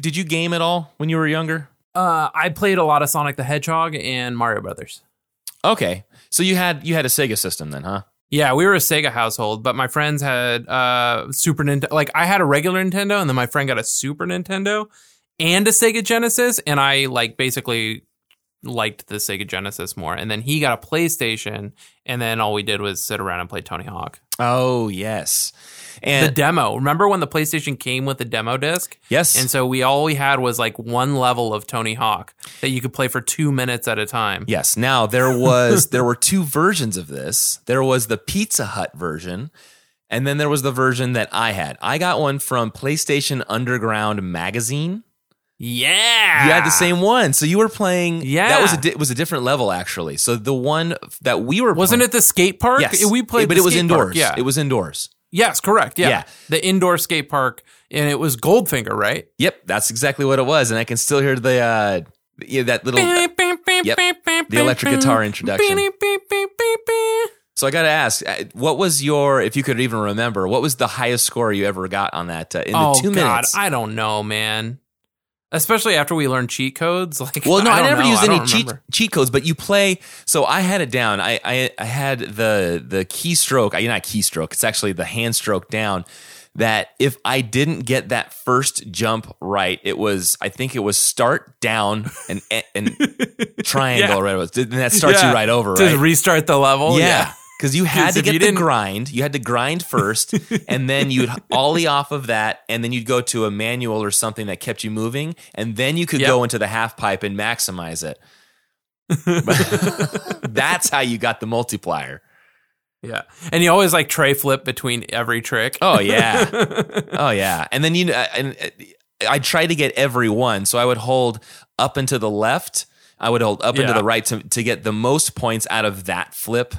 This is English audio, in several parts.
Did you game at all when you were younger? Uh, I played a lot of Sonic the Hedgehog and Mario Brothers. Okay, so you had you had a Sega system then, huh? Yeah, we were a Sega household, but my friends had uh Super Nintendo. Like I had a regular Nintendo, and then my friend got a Super Nintendo and a Sega Genesis, and I like basically liked the Sega Genesis more. And then he got a PlayStation, and then all we did was sit around and play Tony Hawk. Oh yes, And The demo. Remember when the PlayStation came with the demo disc? yes, And so we all we had was like one level of Tony Hawk that you could play for two minutes at a time. Yes. Now there was there were two versions of this. There was the Pizza Hut version, and then there was the version that I had. I got one from PlayStation Underground magazine. Yeah. You had the same one, so you were playing. Yeah. that was a di- was a different level actually. So the one that we were Wasn't playing, it the skate park? Yes, We played but the it was indoors. park, Yeah. it was indoors. yes, correct. Yeah. Yeah. The indoor skate park and it was Goldfinger, right? Yep, that's exactly what it was, and I can still hear the uh, yeah, that little. the electric guitar introduction. So I got to ask, uh, what was your, if you could even remember, what was the highest score you ever got on that uh, in the oh two God, minutes? I don't know, man. Especially after we learned cheat codes. Like, well, no, I, don't never know. used I any cheat cheat codes, but you play. So I had it down. I I, I had the the keystroke. I not keystroke. It's actually the hand stroke down. That if I didn't get that first jump right, it was I think it was start down and and triangle Yeah. or whatever. it was. And that starts Yeah. you right over, to right? restart the level. Yeah. Because you had to get the grind. You had to grind first, and then you'd ollie off of that, and then you'd go to a manual or something that kept you moving, and then you could Yep. go into the half pipe and maximize it. That's how you got the multiplier. Yeah. And you always like tre flip between every trick. Oh yeah, oh yeah. And then you uh, and uh, I tried to get every one, so I would hold up and to the left. I would hold up and to the right to to get the most points out of that flip,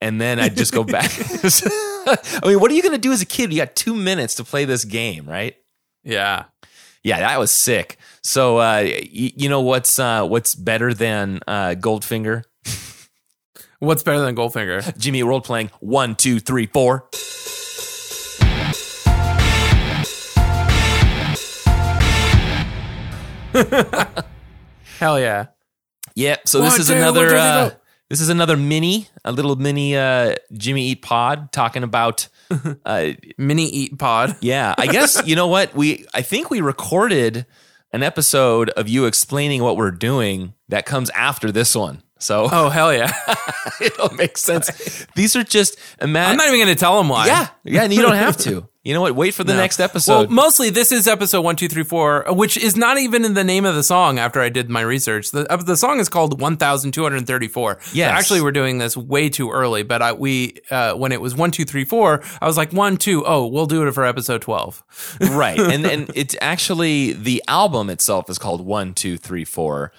and then I'd just go back. I mean, what are you going to do as a kid? You got two minutes to play this game, right? Yeah. Yeah, that was sick. So, uh, y- you know what's uh, what's better than uh, Goldfinger? What's better than Goldfinger? Jimmy World playing one, two, three, four. Hell yeah. Yep. So this is another. uh. This is another mini, a little mini uh, Jimmy Eat Pod talking about. Uh, Mini eat pod. yeah, I guess you know what we. I think we recorded an episode of you explaining what we're doing that comes after this one. So Oh, hell yeah. it'll make sense. These are just I'm not even going to tell them why. Yeah, yeah, and you don't have to. You know what? Wait for the No. next Well, episode. mostly this is episode one, two, three, four, which is not even in the name of the song. After I did my research, the uh, the song is called one thousand two hundred thirty four. Yes. actually, we're doing this way too early. But I, we uh, when it was one, two, three, four, I was like one, two, oh, we'll do it for episode twelve. right, and and it's actually the album itself is called One Two Three Four.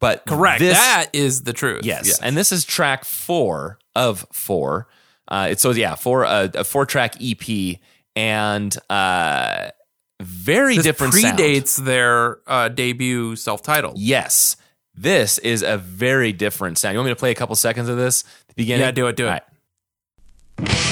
But Correct. This, that is the truth. yes, and this is track four of four. Uh, it's so yeah, four uh, a four track EP and uh, very this different sound. predates their uh, debut self titled. Yes, this is a very different sound. You want me to play a couple seconds of this? The beginning. Yeah, do it, do it.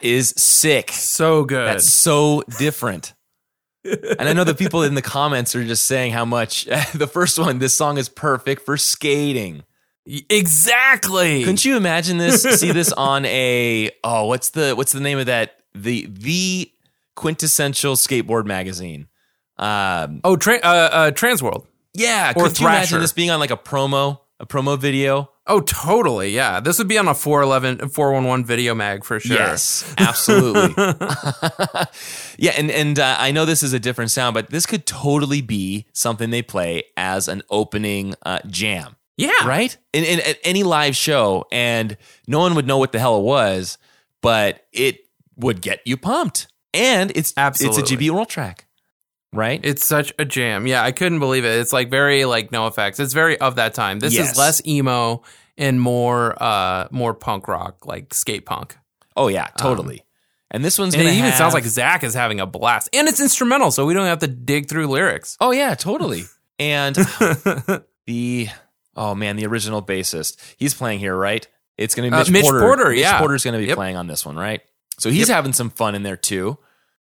That is sick. So good. That's so different. and I know the people in the comments are just saying how much the first one, this song is perfect for skating. exactly. Couldn't you imagine this? See this on a oh, what's the what's the name of that? The the quintessential skateboard magazine. Um, oh, tra- uh, uh, Transworld. yeah, Or could you imagine this being on like a promo, a promo video? Oh, totally. Yeah. This would be on a 411, 411 video mag for sure. Yes, absolutely. yeah, and and uh, I know this is a different sound, but this could totally be something they play as an opening uh, jam, Yeah. right? In, in at any live show, and no one would know what the hell it was, but it would get you pumped. and it's Absolutely. it's a GB World track, right? It's such a jam. Yeah, I couldn't believe it. It's like very like no effects. It's very of that time. This Yes. is less emo and more uh more punk rock, like skate punk. oh yeah, totally. and this one's And it even have- sounds like Zach is having a blast. And it's instrumental, so we don't have to dig through lyrics. oh yeah, totally. And the oh man, the original bassist, he's playing here, right? It's gonna be Uh, Mitch, Mitch Porter. Porter, Mitch yeah. Porter's gonna be Yep. playing on this one, right? So he's having some fun in there too.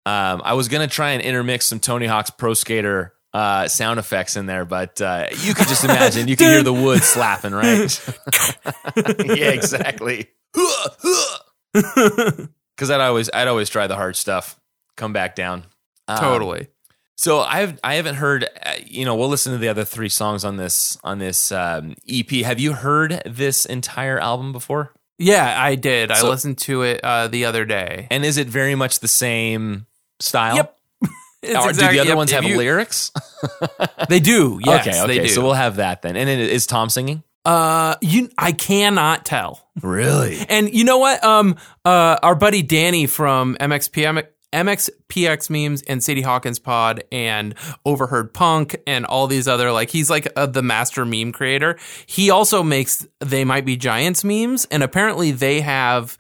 Um, I was gonna try and intermix some Tony Hawk's Pro Skater uh, sound effects in there, but uh, you could just imagine you can hear the wood slapping, right? yeah, exactly. Because I'd always I'd always try the hard stuff, come back down. Um, totally. so I've I haven't heard. uh, You know, we'll listen to the other three songs on this on this um, EP. Have you heard this entire album before? Yeah, I did. I listened to it uh, the other day. And is it very much the same style? Yep. Or exactly- do the other yep, ones have you- lyrics? They do. Yes, okay, okay. they do. So we'll have that then. And then is Tom singing? uh, you, I cannot tell. Really? And you know what? Um, uh, our buddy Danny from MXPM, MXPX memes and Sadie Hawkins pod and Overheard Punk and all these other like he's like uh, the master meme creator. He also makes they might be giants memes, and apparently they have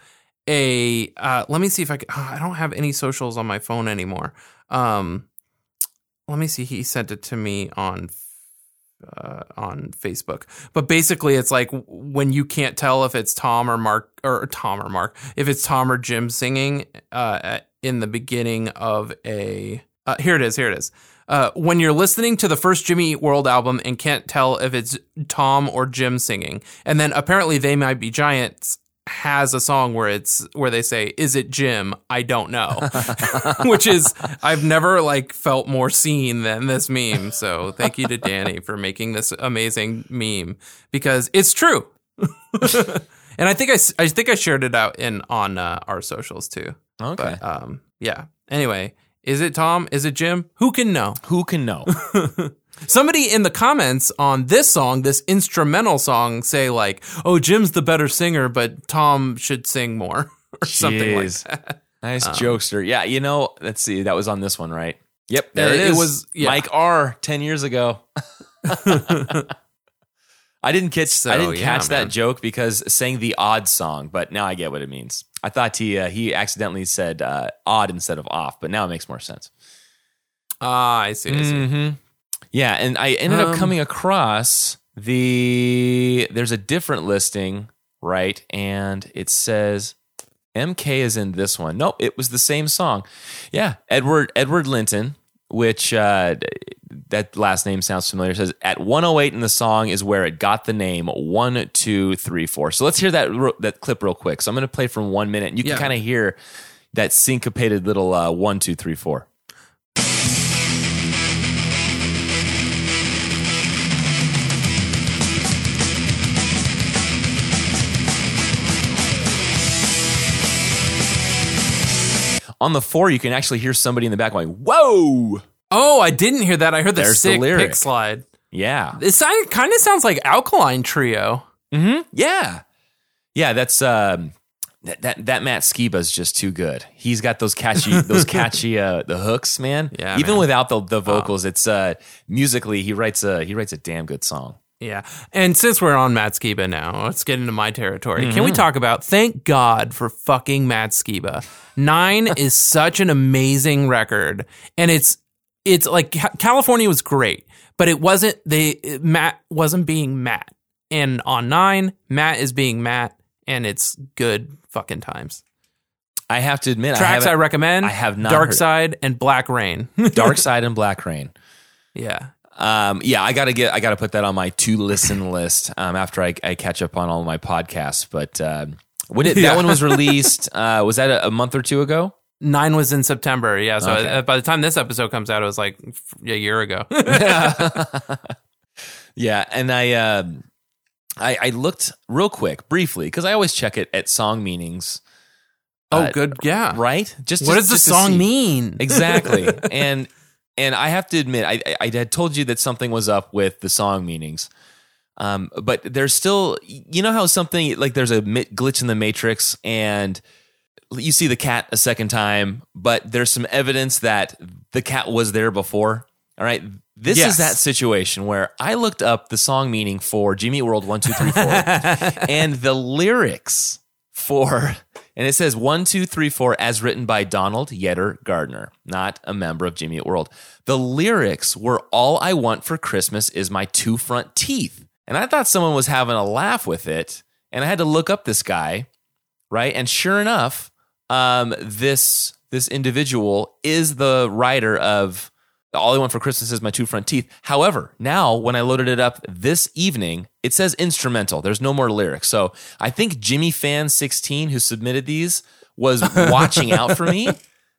a. Uh, let me see if I can, I don't have any socials on my phone anymore. Um, let me see. He sent it to me on uh, on Facebook. But basically, it's like when you can't tell if it's Tom or Mark or Tom or Mark, if it's Tom or Jim singing uh, in the beginning of a. Uh, here it is. Here it is. Uh, when you're listening to the first Jimmy Eat World album and can't tell if it's Tom or Jim singing, and then apparently they might be giants has a song where it's where they say is it jim? I don't know. Which is i've never like felt more seen than this meme. So thank you to danny for making this amazing meme because it's true. And i think i i think i shared it out in on uh, our socials too. Okay. but um yeah. Anyway is it tom is it jim who can know Who can know? Somebody in the comments on this song, this instrumental song, say like, "Oh, Jim's the better singer, but Tom should sing more," or something like that. Nice um, jokester. Yeah, you know, let's see. That was on this one, right? Yep, there it it is. was- yeah. Mike R. Ten years ago. I didn't catch. So, I didn't yeah, catch that joke because saying the odd song, but now I get what it means. I thought he uh, he accidentally said uh, odd instead of off, but now it makes more sense. Ah, I see. I see. Mhm. Yeah, and I ended up Um, coming across the there's a different listing, right? And it says MK is in this one. Nope, it was the same song. Yeah, Edward Edward Linton, which uh, that last name sounds familiar. Says at 108 in the song is where it got the name one two three four. So let's hear that that clip real quick. So I'm going to play from one minute, and you can Yeah. kind of hear that syncopated little uh, one two three four. On the four, you can actually hear somebody in the back going, "Whoa!" Oh, I didn't hear that. I heard the There's the sick lyric. pick slide. Yeah, It sound, kind of sounds like Alkaline Trio. hmm Yeah, yeah. That's um, that that that Matt Skiba's just too good. He's got those catchy those catchy uh, the hooks, man. Yeah, Even man. Oh. without the the vocals, it's uh musically he writes a he writes a damn good song. Yeah. And since we're on Matt Skiba now, let's get into my territory. Can Mm-hmm. we talk about thank God for fucking Matt Skiba? Nine is such an amazing record. And it's it's like California was great, but it wasn't they Matt wasn't being Matt. And on nine, Matt is being Matt, and it's good fucking times. I have to admit, Tracks I, haven't- recommend I have not Dark Side and Black Rain. Dark Side and Black Rain. yeah. Um, yeah, I gotta get, I gotta put that on my to listen list um, after I, I catch up on all my podcasts. But um, when it, Yeah. that one was released, uh, was that a, a month or two ago? Nine was in September. Yeah. So Okay. uh, by the time this episode comes out, it was like a year ago. Yeah, and I, um I, I looked real quick, briefly, because I always check it at song meanings. oh, Uh, good. Yeah. Right? Just What just- does the song mean? exactly and and i have to admit I, I i had told you that something was up with the song meanings um but there's still you know how something like there's a glitch in the matrix and you see the cat a second time, but there's some evidence that the cat was there before. All right. This Yes. is that situation where I looked up the song meaning for Jimmy World 1234 and the lyrics for, and it says 1234 as written by Donald Yetter Gardner, not a member of Jimmy World. The lyrics were All I Want for Christmas is my two front teeth. And I thought someone was having a laugh with it. And I had to look up this guy right? And sure enough, um, this this individual is the writer of "All I Want for Christmas Is My Two Front Teeth." However, now when I loaded it up this evening, it says instrumental. There's no more lyrics. So I think Jimmy Fan 16, who submitted these, was watching out for me.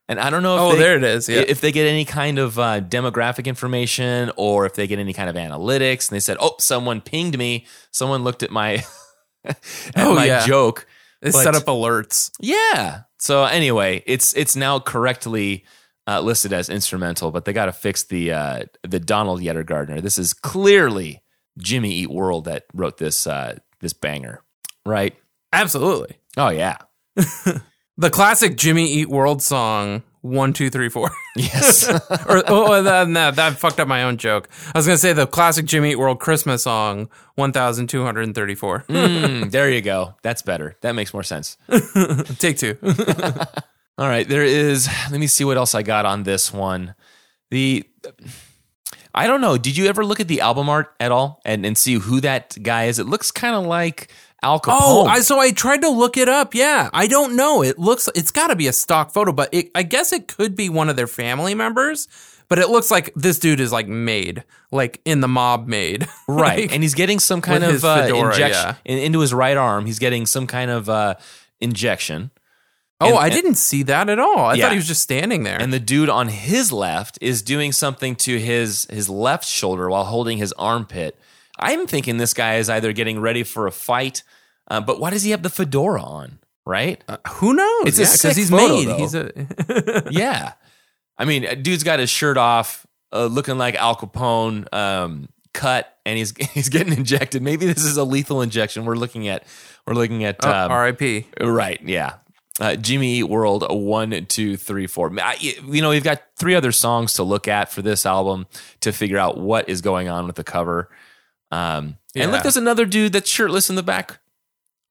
And I don't know if Oh, they, there it is. Yeah. if they get any kind of uh, demographic information or if they get any kind of analytics and they said, "Oh, someone pinged me. Someone looked at my at Oh, my yeah. joke." They but- set up alerts. Yeah. So anyway, it's it's now correctly uh, listed as instrumental, but they got to fix the uh, the Donald Yetter Gardner. This is clearly Jimmy Eat World that wrote this uh, this banger, right? Absolutely. Oh yeah. The classic Jimmy Eat World song, one, two, three, four. Yes. or oh, that, no, that fucked up my own joke. I was gonna say the classic Jimmy Eat World Christmas song, one thousand two hundred and thirty-four. Mm, there you go. That's better. That makes more sense. Take two. All right, there is. Let me see what else I got on this one. The I don't know. Did you ever look at the album art at all and, and see who that guy is? It looks kind of like Al Capone. Oh, I, so I tried to look it up. Yeah, I don't know. It looks, it's got to be a stock photo, but it, I guess it could be one of their family members. But it looks like this dude is like made, like in the mob made. right, Like, and he's getting some kind of uh, fedora, injection yeah. in, into his right arm. He's getting some kind of uh, injection. Oh, and- I and- didn't see that at all. I Yeah. thought he was just standing there. and the dude on his left is doing something to his his left shoulder while holding his armpit. I'm thinking this guy is either getting ready for a fight, uh, but why does he have the fedora on? Right? Who knows? It's yeah, sick he's photo, made. though. He's a yeah. I mean, dude's got his shirt off, uh, looking like Al Capone, um, cut, and he's he's getting injected. Maybe this is a lethal injection. We're looking at we're looking at Oh, um, R.I.P. Right. Yeah. Uh, Jimmy Eat World one, two, three, four. I- You know, we've got three other songs to look at for this album to figure out what is going on with the cover. Um, And look, there's another dude that's shirtless in the back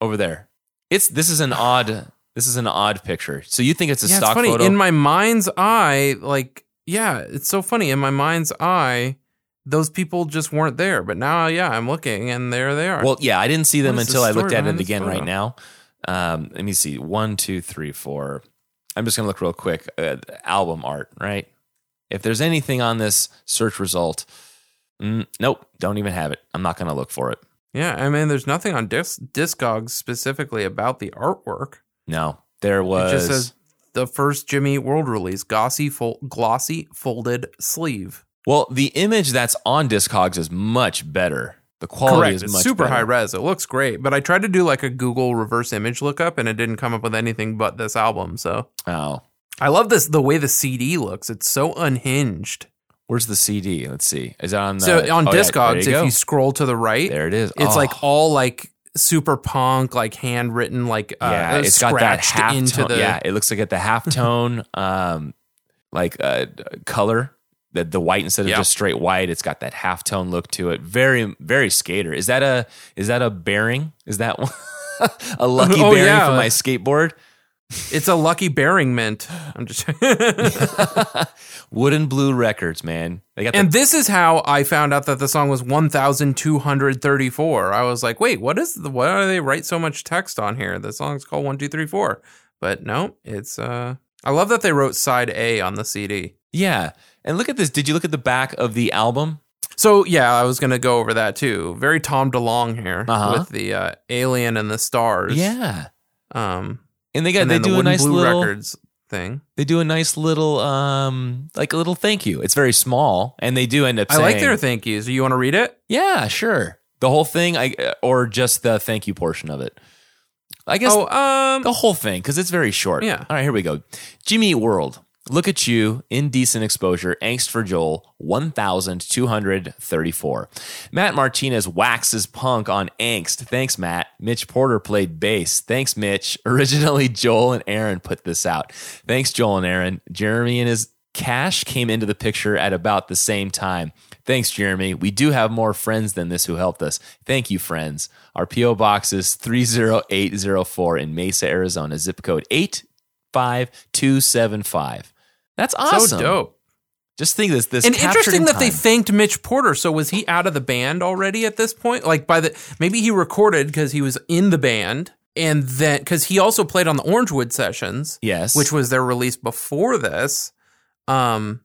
over there. It's this is an odd this is an odd picture. So you think it's a Yeah, it's stock funny. photo? In my mind's eye, like, yeah, it's so funny. In my mind's eye, those people just weren't there. But now, yeah, I'm looking and there they are. Well, yeah, I didn't see them What is the until I looked at it again right now. Um, let me see. One, two, three, four. I'm just gonna look real quick. Uh, album art, right? If there's anything on this search result, mm, nope, don't even have it. I'm not gonna look for it. yeah, I mean, there's nothing on Dis- Discogs specifically about the artwork. No, there was. It just says the first Jimmy Eat World release, glossy, fol- glossy folded sleeve. well, the image that's on Discogs is much better. The quality Correct. is It's much super better. high res. It looks great. But I tried to do like a Google reverse image lookup and it didn't come up with anything but this album. So Oh, I love this the way the CD looks. It's so unhinged. where's the CD? Let's see. Is that on the? So on oh, yeah, Discogs, if you scroll to the right, there it is. it's Oh. like all like super punk, like handwritten, like uh, yeah, it's got that half into tone. the yeah, it looks like at the half tone, um, like uh, color. The the white instead of Yeah. just straight white, it's got that half tone look to it. Very very skater. Is that a is that a bearing? Is that a lucky Oh, bearing yeah. for my skateboard? It's a lucky bearing mint. I'm just Wooden Blue Records, man. They got And this is how I found out that the song was 1234. I was like, wait, what is the, why do they write so much text on here? The song's called 1234. But no, it's uh I love that they wrote side A on the CD. yeah. And look at this. Did you look at the back of the album? So yeah, I was gonna go over that too. Very Tom DeLonge here Uh-huh. with the uh, alien and the stars. Yeah. Um And they got and they then the do a nice Blue little records thing. they do a nice little um like a little thank you. It's very small, and they do end up. I like their thank yous. Do you want to read it? Yeah, sure. The whole thing, I or just the thank you portion of it. I guess Oh, um the whole thing because it's very short. Yeah. All right, here we go. Jimmy Eat World. Look at you, indecent exposure, angst for Joel, 1,234. Matt Martinez waxes punk on angst. Thanks, Matt. Mitch Porter played bass. Thanks, Mitch. Originally, Joel and Aaron put this out. Thanks, Joel and Aaron. Jeremy and his cash came into the picture at about the same time. Thanks, Jeremy. We do have more friends than this who helped us. Thank you, friends. Our P.O. Box is 30804 in Mesa, Arizona, zip code 85275. That's awesome. So dope. Just think this this And interesting in that they thanked Mitch Porter. So was he out of the band already at this point? Like by the maybe he recorded because he was in the band, and then because he also played on the Orangewood sessions, yes, which was their release before this. Um,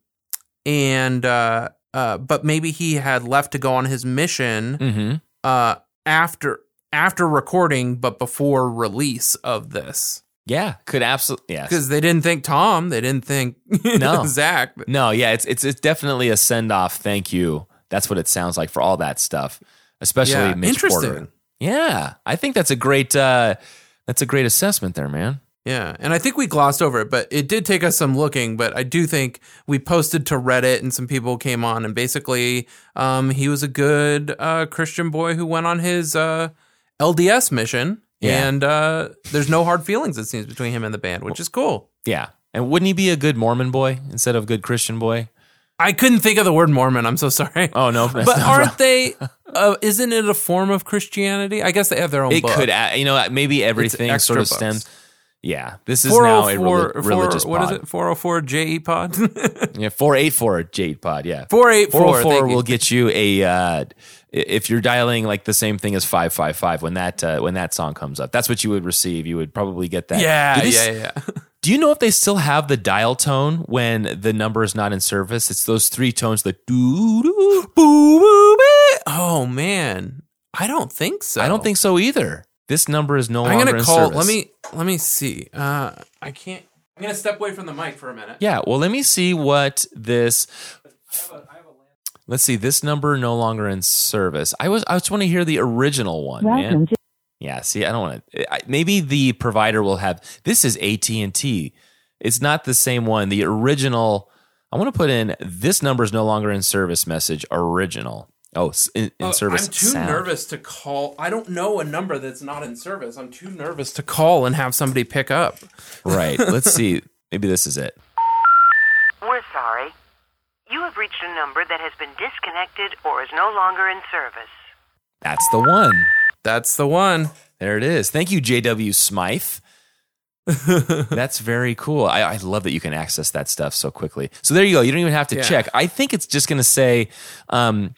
and uh, uh, but maybe he had left to go on his mission hmm uh after after recording, but before release of this. yeah, could absolutely Yeah, Because they didn't think Tom, they didn't think No. Zach. No, yeah, it's it's it's definitely a send off. Thank you. That's what it sounds like for all that stuff, especially Yeah, Mitch interesting. Porter. Yeah, I think that's a great uh, that's a great assessment there, man. Yeah, and I think we glossed over it, but it did take us some looking. But I do think we posted to Reddit, and some people came on, and basically, um, he was a good uh, Christian boy who went on his uh, LDS mission, Yeah. and uh, there's no hard feelings it seems between him and the band, which is cool. Yeah, and wouldn't he be a good Mormon boy instead of good Christian boy? I couldn't think of the word Mormon. I'm so sorry. Oh no, but aren't they? Uh, isn't it a form of Christianity? I guess they have their own. It book. could, you know, maybe everything sort of books. stems. Yeah, this is now a 404 reli- religious four- What is pod. it? 404 JE pod. Yeah, four eight four Jade Pod. Yeah, 484. 404 will get you a uh, if you're dialing like the same thing as 555 when that uh, when that song comes up that's what you would receive you would probably get that Yeah, Do they s- yeah, yeah. do you know if they still have the dial tone when the number is not in service it's those three tones the doo doo Boo, boo, bee. Oh man, I don't think so. I don't think so either this number is no I'm longer gonna in call. service Let me let me see. Uh, I can't. I'm gonna step away from the mic for a minute. yeah well let me see what this let's see this number no longer in service I was I just want to hear the original one man Welcome to Yeah, see, I don't want to. Maybe the provider will have. This is AT and T. It's not the same one. The original. I want to put in this number is no longer in service. Message original. Oh, in, in Uh, service. I'm too sound. nervous to call. I don't know a number that's not in service. I'm too nervous to call and have somebody pick up. Right. Let's see. Maybe this is it. We're sorry. You have reached a number that has been disconnected or is no longer in service. That's the one. That's the one. There it is. Thank you, JW Smythe. That's very cool. I, I love that you can access that stuff so quickly. So there you go. You don't even have to Yeah. check. I think it's just going to say, um, th-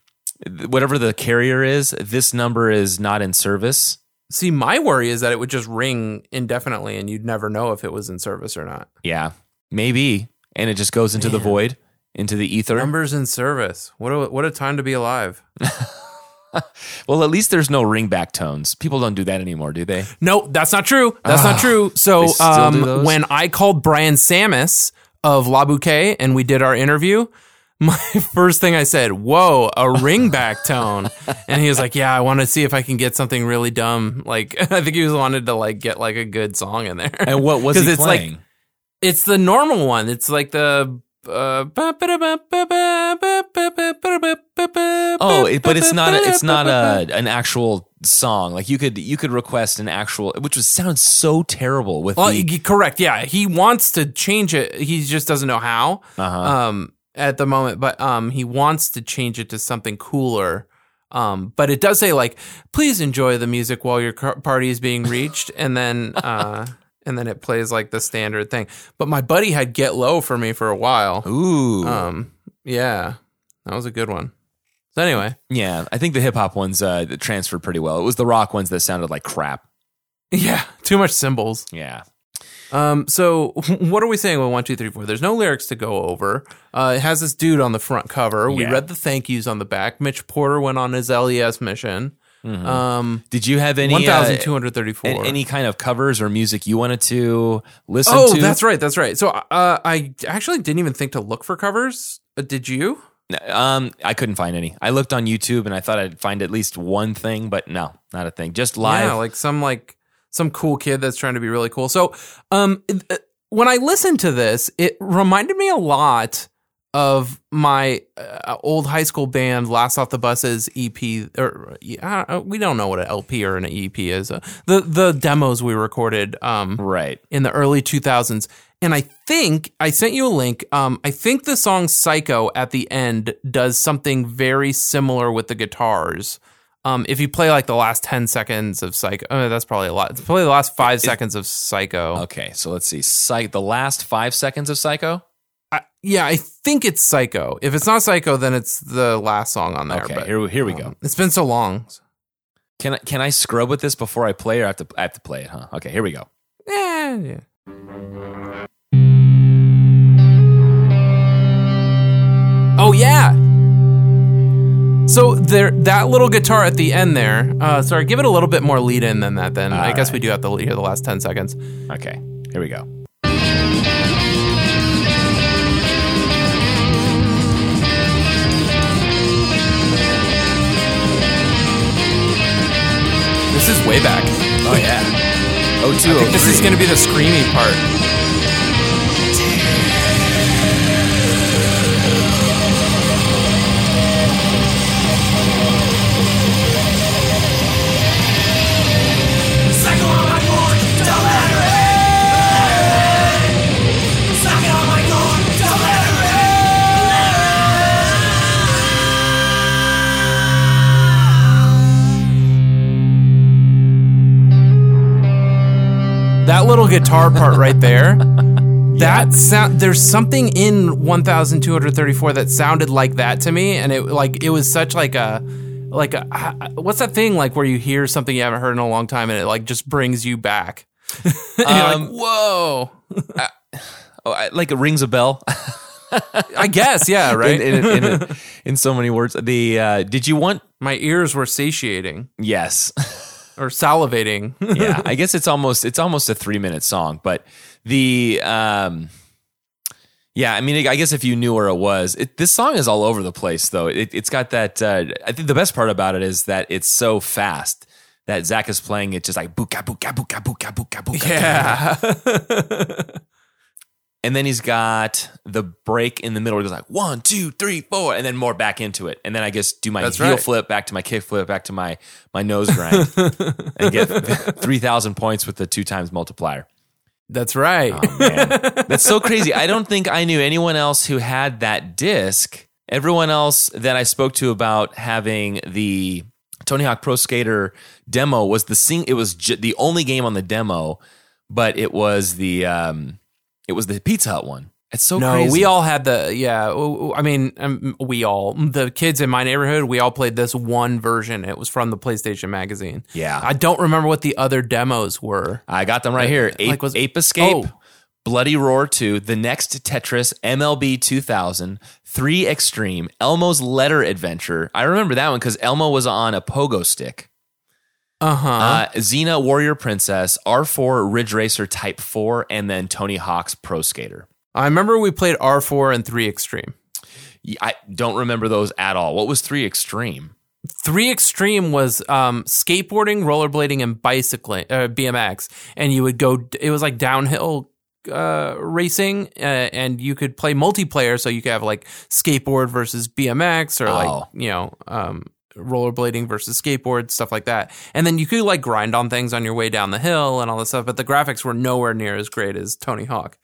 whatever the carrier is, this number is not in service. See, my worry is that it would just ring indefinitely, and you'd never know if it was in service or not. Yeah, maybe. And it just goes into the void, into the ether. Numbers in service. What a what a time to be alive. well, at least there's no ringback tones. People don't do that anymore, do they? No, that's not true. That's not true. So They still do um, when I called Brian Samus of La Bouquet and we did our interview, my first thing I said, "Whoa, a ringback tone," and he was like, "Yeah, I want to see if I can get something really dumb." Like I think he was wanted to like get like a good song in there. And what was he it's playing? like it's the normal one. It's like the. Uh, oh, but it's not. A, it's not a an actual song. Like you could you could request an actual, which was sounds so terrible with Well, the. correct. Yeah, he wants to change it. He just doesn't know how. Uh-huh. Um, at the moment, but um, he wants to change it to something cooler. Um, but it does say like, please enjoy the music while your car- party is being reached, and then uh, and then it plays like the standard thing. But my buddy had Get Low for me for a while. Ooh, Um, yeah, that was a good one. So anyway, yeah. I think the hip hop ones uh, transferred pretty well. It was the rock ones that sounded like crap. yeah, too much cymbals. Yeah. Um, so what are we saying with one, two, three, four? There's no lyrics to go over. Uh, it has this dude on the front cover. We Yeah. read the thank yous on the back. Mitch Porter went on his LDS mission. Um, Did you have any one uh, thousand two hundred thirty-four. any kind of covers or music you wanted to listen oh, to? that's right, that's right. So uh, I actually didn't even think to look for covers. Uh, did you? Um, I couldn't find any. I looked on YouTube and I thought I'd find at least one thing, but no, not a thing. Just live. Yeah, like some like some cool kid that's trying to be really cool. So, um, uh, when I listened to this, it reminded me a lot of my uh, old high school band Last Off the Buses EP or uh, we don't know what an LP or an EP is. Uh, the the demos we recorded um, Right. in the early 2000s. And I think I sent you a link. Um, I think the song Psycho at the end does something very similar with the guitars. Um, if you play like the last 10 seconds of Psycho, oh, that's probably a lot. It's probably the last five seconds of Psycho. Okay, so let's see. Psych- the last five seconds of Psycho. I, yeah, I think it's Psycho. If it's not Psycho, then it's the last song on there. Okay, but, here, here we um, go. It's been so long. Can I can I scrub with this before I play, or I have to I have to play it? Huh? Okay, here we go. Eh, yeah. Oh yeah. So there, that little guitar at the end there. Uh, sorry, give it a little bit more lead in than that. Then I All guess right. we do have to hear the last ten seconds. Okay, here we go. This is way back. Oh yeah. Oh two I think this is going to be the screamy part. Little guitar part right there. That sound there's something in 1234 that sounded like that to me and it like it was such like a like a what's that thing like where you hear something you haven't heard in a long time and it like just brings you back. Um, like, "Whoa." Oh, I, like it rings a bell. I guess, yeah, right. in, in, in, in so many words. The uh, did you want? My ears were satiating Yes. Or salivating. yeah, I guess it's almost it's almost a three minute song, but the um, yeah, I mean, I guess if you knew where it was, it, this song is all over the place. Though it, it's got that. Uh, I think the best part about it is that it's so fast that Zach is playing it just like booka booka booka booka booka booka. yeah. and then he's got the break in the middle. Where he goes like one, two, three, four, and then more back into it. And then I guess do my That's heel right. flip back to my kick flip back to my my nose grind and get three thousand points with the two times multiplier. That's right. Oh, man. That's so crazy. I don't think I knew anyone else who had that disc. Everyone else that I spoke to about having the Tony Hawk Pro Skater demo was the sing. It was j- the only game on the demo, but it was the um, it was the Pizza Hut one. It's so no, crazy. we all had the yeah. I mean, um, we all the kids in my neighborhood. We all played this one version. It was from the PlayStation magazine. Yeah. I don't remember what the other demos were. I got them right here. Ape, Like, was- Ape Escape, Oh. Bloody Roar 2, The Next Tetris, MLB 2000, 3 Extreme, Elmo's Letter Adventure. I remember that one because Elmo was on a pogo stick. Uh-huh. Uh, Xena Warrior Princess, R4 Ridge Racer Type 4, and then Tony Hawk's Pro Skater. I remember we played R four and three Extreme. I don't remember those at all. What was 3 Extreme? Three Extreme was um, skateboarding, rollerblading, and bicycling, uh, BMX, and you would go. It was like downhill uh, racing, uh, and you could play multiplayer. So you could have like skateboard versus BMX, or Oh. like you know um, rollerblading versus skateboard, stuff like that. And then you could like grind on things on your way down the hill and all this stuff. But the graphics were nowhere near as great as Tony Hawk.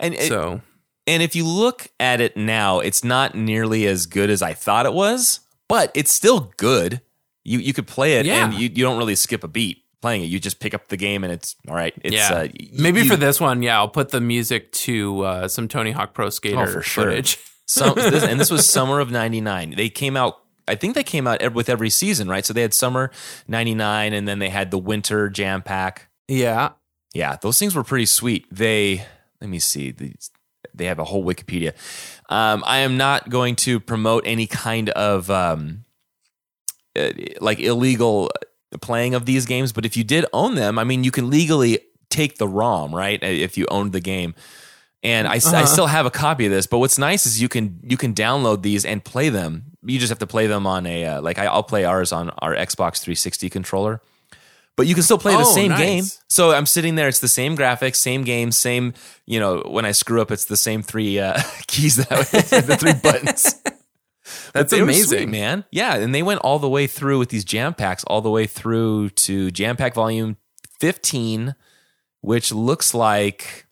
And it- So And if you look at it now, it's not nearly as good as I thought it was, but it's still good. You you could play it Yeah. and you, you don't really skip a beat playing it. You just pick up the game and it's all right. It's yeah, uh, maybe you- for this one, yeah, I'll put the music to uh, some Tony Hawk Pro Skater Oh, for sure. footage. some this, and this was summer of 99. They came out I think they came out with every season, right? So they had summer 99 and then they had the winter jam pack. yeah, Yeah, those things were pretty sweet. They let me see. These they have a whole Wikipedia. Um, I am not going to promote any kind of um, uh, like illegal playing of these games, but if you did own them, I mean, you can legally take the ROM, right? If you owned the game. And I, Uh-huh. still have a copy of this, but what's nice is you can you can download these and play them. You just have to play them on a uh, like I, I'll play ours on our Xbox 360 controller. but you can still play the Oh, same nice. game. So I'm sitting there. It's the same graphics, same game, same. You know, when I screw up, it's the same three uh, keys that I, the three buttons. That's They amazing, sweet, man. Yeah, and they went all the way through with these jam packs, all the way through to Jam Pack Volume 15, which looks like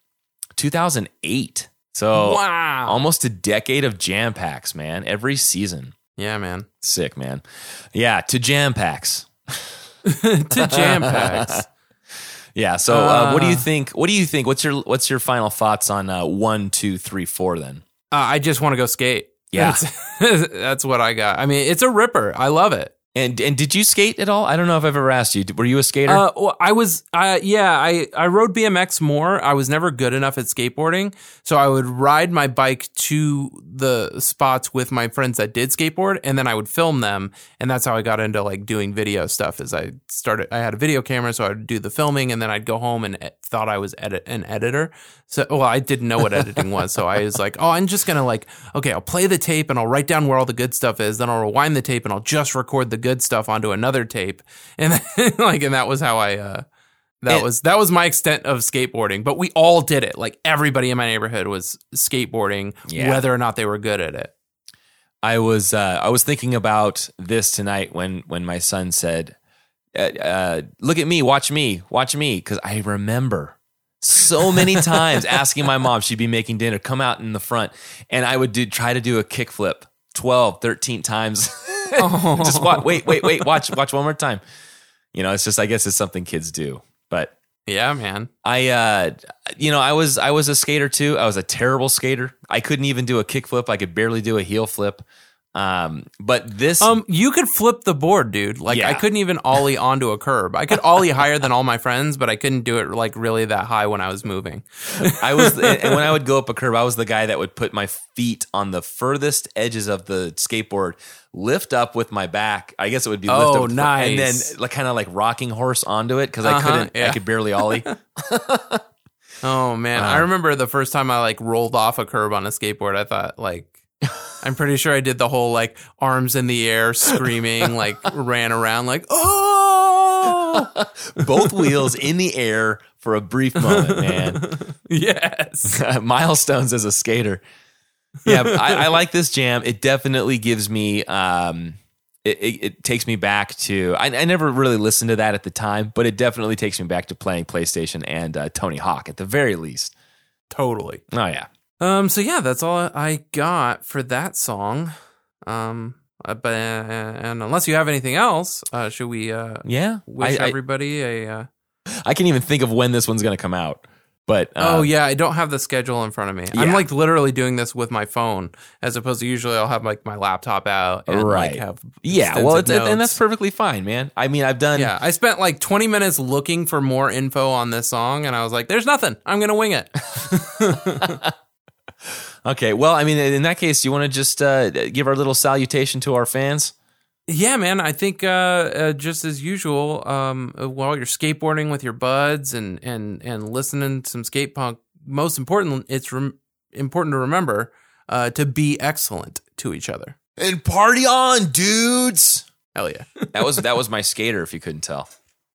2008. So Wow. almost a decade of jam packs, man. Every season, Yeah, man. sick, man. Yeah, to jam packs. to jam packs. Yeah. So, uh, what do you Uh. think? What do you think? What's your What's your final thoughts on uh, one, two, three, four? Then. Uh, I just want to go skate. Yeah. That's, that's what I got. I mean, it's a ripper. I love it. And and did you skate at all? I don't know if I've ever asked you. Were you a skater? Uh, well, I was, uh, yeah, I, I rode BMX more. I was never good enough at skateboarding. So I would ride my bike to the spots with my friends that did skateboard and then I would film them. And that's how I got into like doing video stuff is I started, I had a video camera. So I would do the filming and then I'd go home and thought I was edit an editor. So, well, I didn't know what editing was. So I was like, oh, I'm just to like, okay, I'll play the tape and I'll write down where all the good stuff is. Then I'll rewind the tape and I'll just record the good stuff onto another tape. And then, like, and that was how I, uh, that And- was that was my extent of skateboarding, but we all did it. Like everybody in my neighborhood was skateboarding, Yeah. whether or not they were good at it. I was uh, I was thinking about this tonight when when my son said, uh, uh, "Look at me, watch me, watch me," because I remember so many times asking my mom, she'd be making dinner, come out in the front, and I would do try to do a kickflip 12, 13 times. just watch, wait, wait, wait, watch, watch one more time. You know, it's just I guess it's something kids do, but Yeah, man. I, uh, you know, I was I was a skater too. I was a terrible skater. I couldn't even do a kickflip. I could barely do a heel flip. Um, but this, Um, you could flip the board, dude. Like Yeah. I couldn't even ollie onto a curb. I could ollie higher than all my friends, but I couldn't do it like really that high when I was moving. I was, and when I would go up a curb, I was the guy that would put my feet on the furthest edges of the skateboard, lift up with my back. I guess it would be lift Oh, up, the- and then like kind of like rocking horse onto it because I Uh-huh, couldn't, I could barely ollie. Oh man. I remember the first time I like rolled off a curb on a skateboard. I thought like I'm pretty sure I did the whole like arms in the air screaming like ran around like oh Both wheels in the air for a brief moment, man. yes. milestones as a skater. Yeah, I, I like this jam. It definitely gives me. Um, it, it, it takes me back to. I, I never really listened to that at the time, but it definitely takes me back to playing PlayStation and uh, Tony Hawk at the very least. Totally. Oh yeah, Um. So yeah, that's all I got for that song. Um. uh, But and unless you have anything else, uh, should we uh, yeah. wish I, I, everybody a? Uh, I can't even think of when this one's going to come out. But uh, oh yeah, I don't have the schedule in front of me. I'm like literally doing this with my phone, as opposed to usually I'll have like my laptop out and Right. like have yeah. Well, it's, and that's perfectly fine, man. I mean, I've done. Yeah, I spent like 20 minutes looking for more info on this song, and I was like, "There's nothing. I'm gonna wing it." Okay. Well, I mean, in that case, you want to just uh, give our little salutation to our fans? yeah, man. I think uh, uh, just as usual, um, while you're skateboarding with your buds and and and listening to some skate punk, most important, it's rem- important to remember uh, to be excellent to each other. And party on, dudes. Hell yeah. That was that was my skater, if you couldn't tell.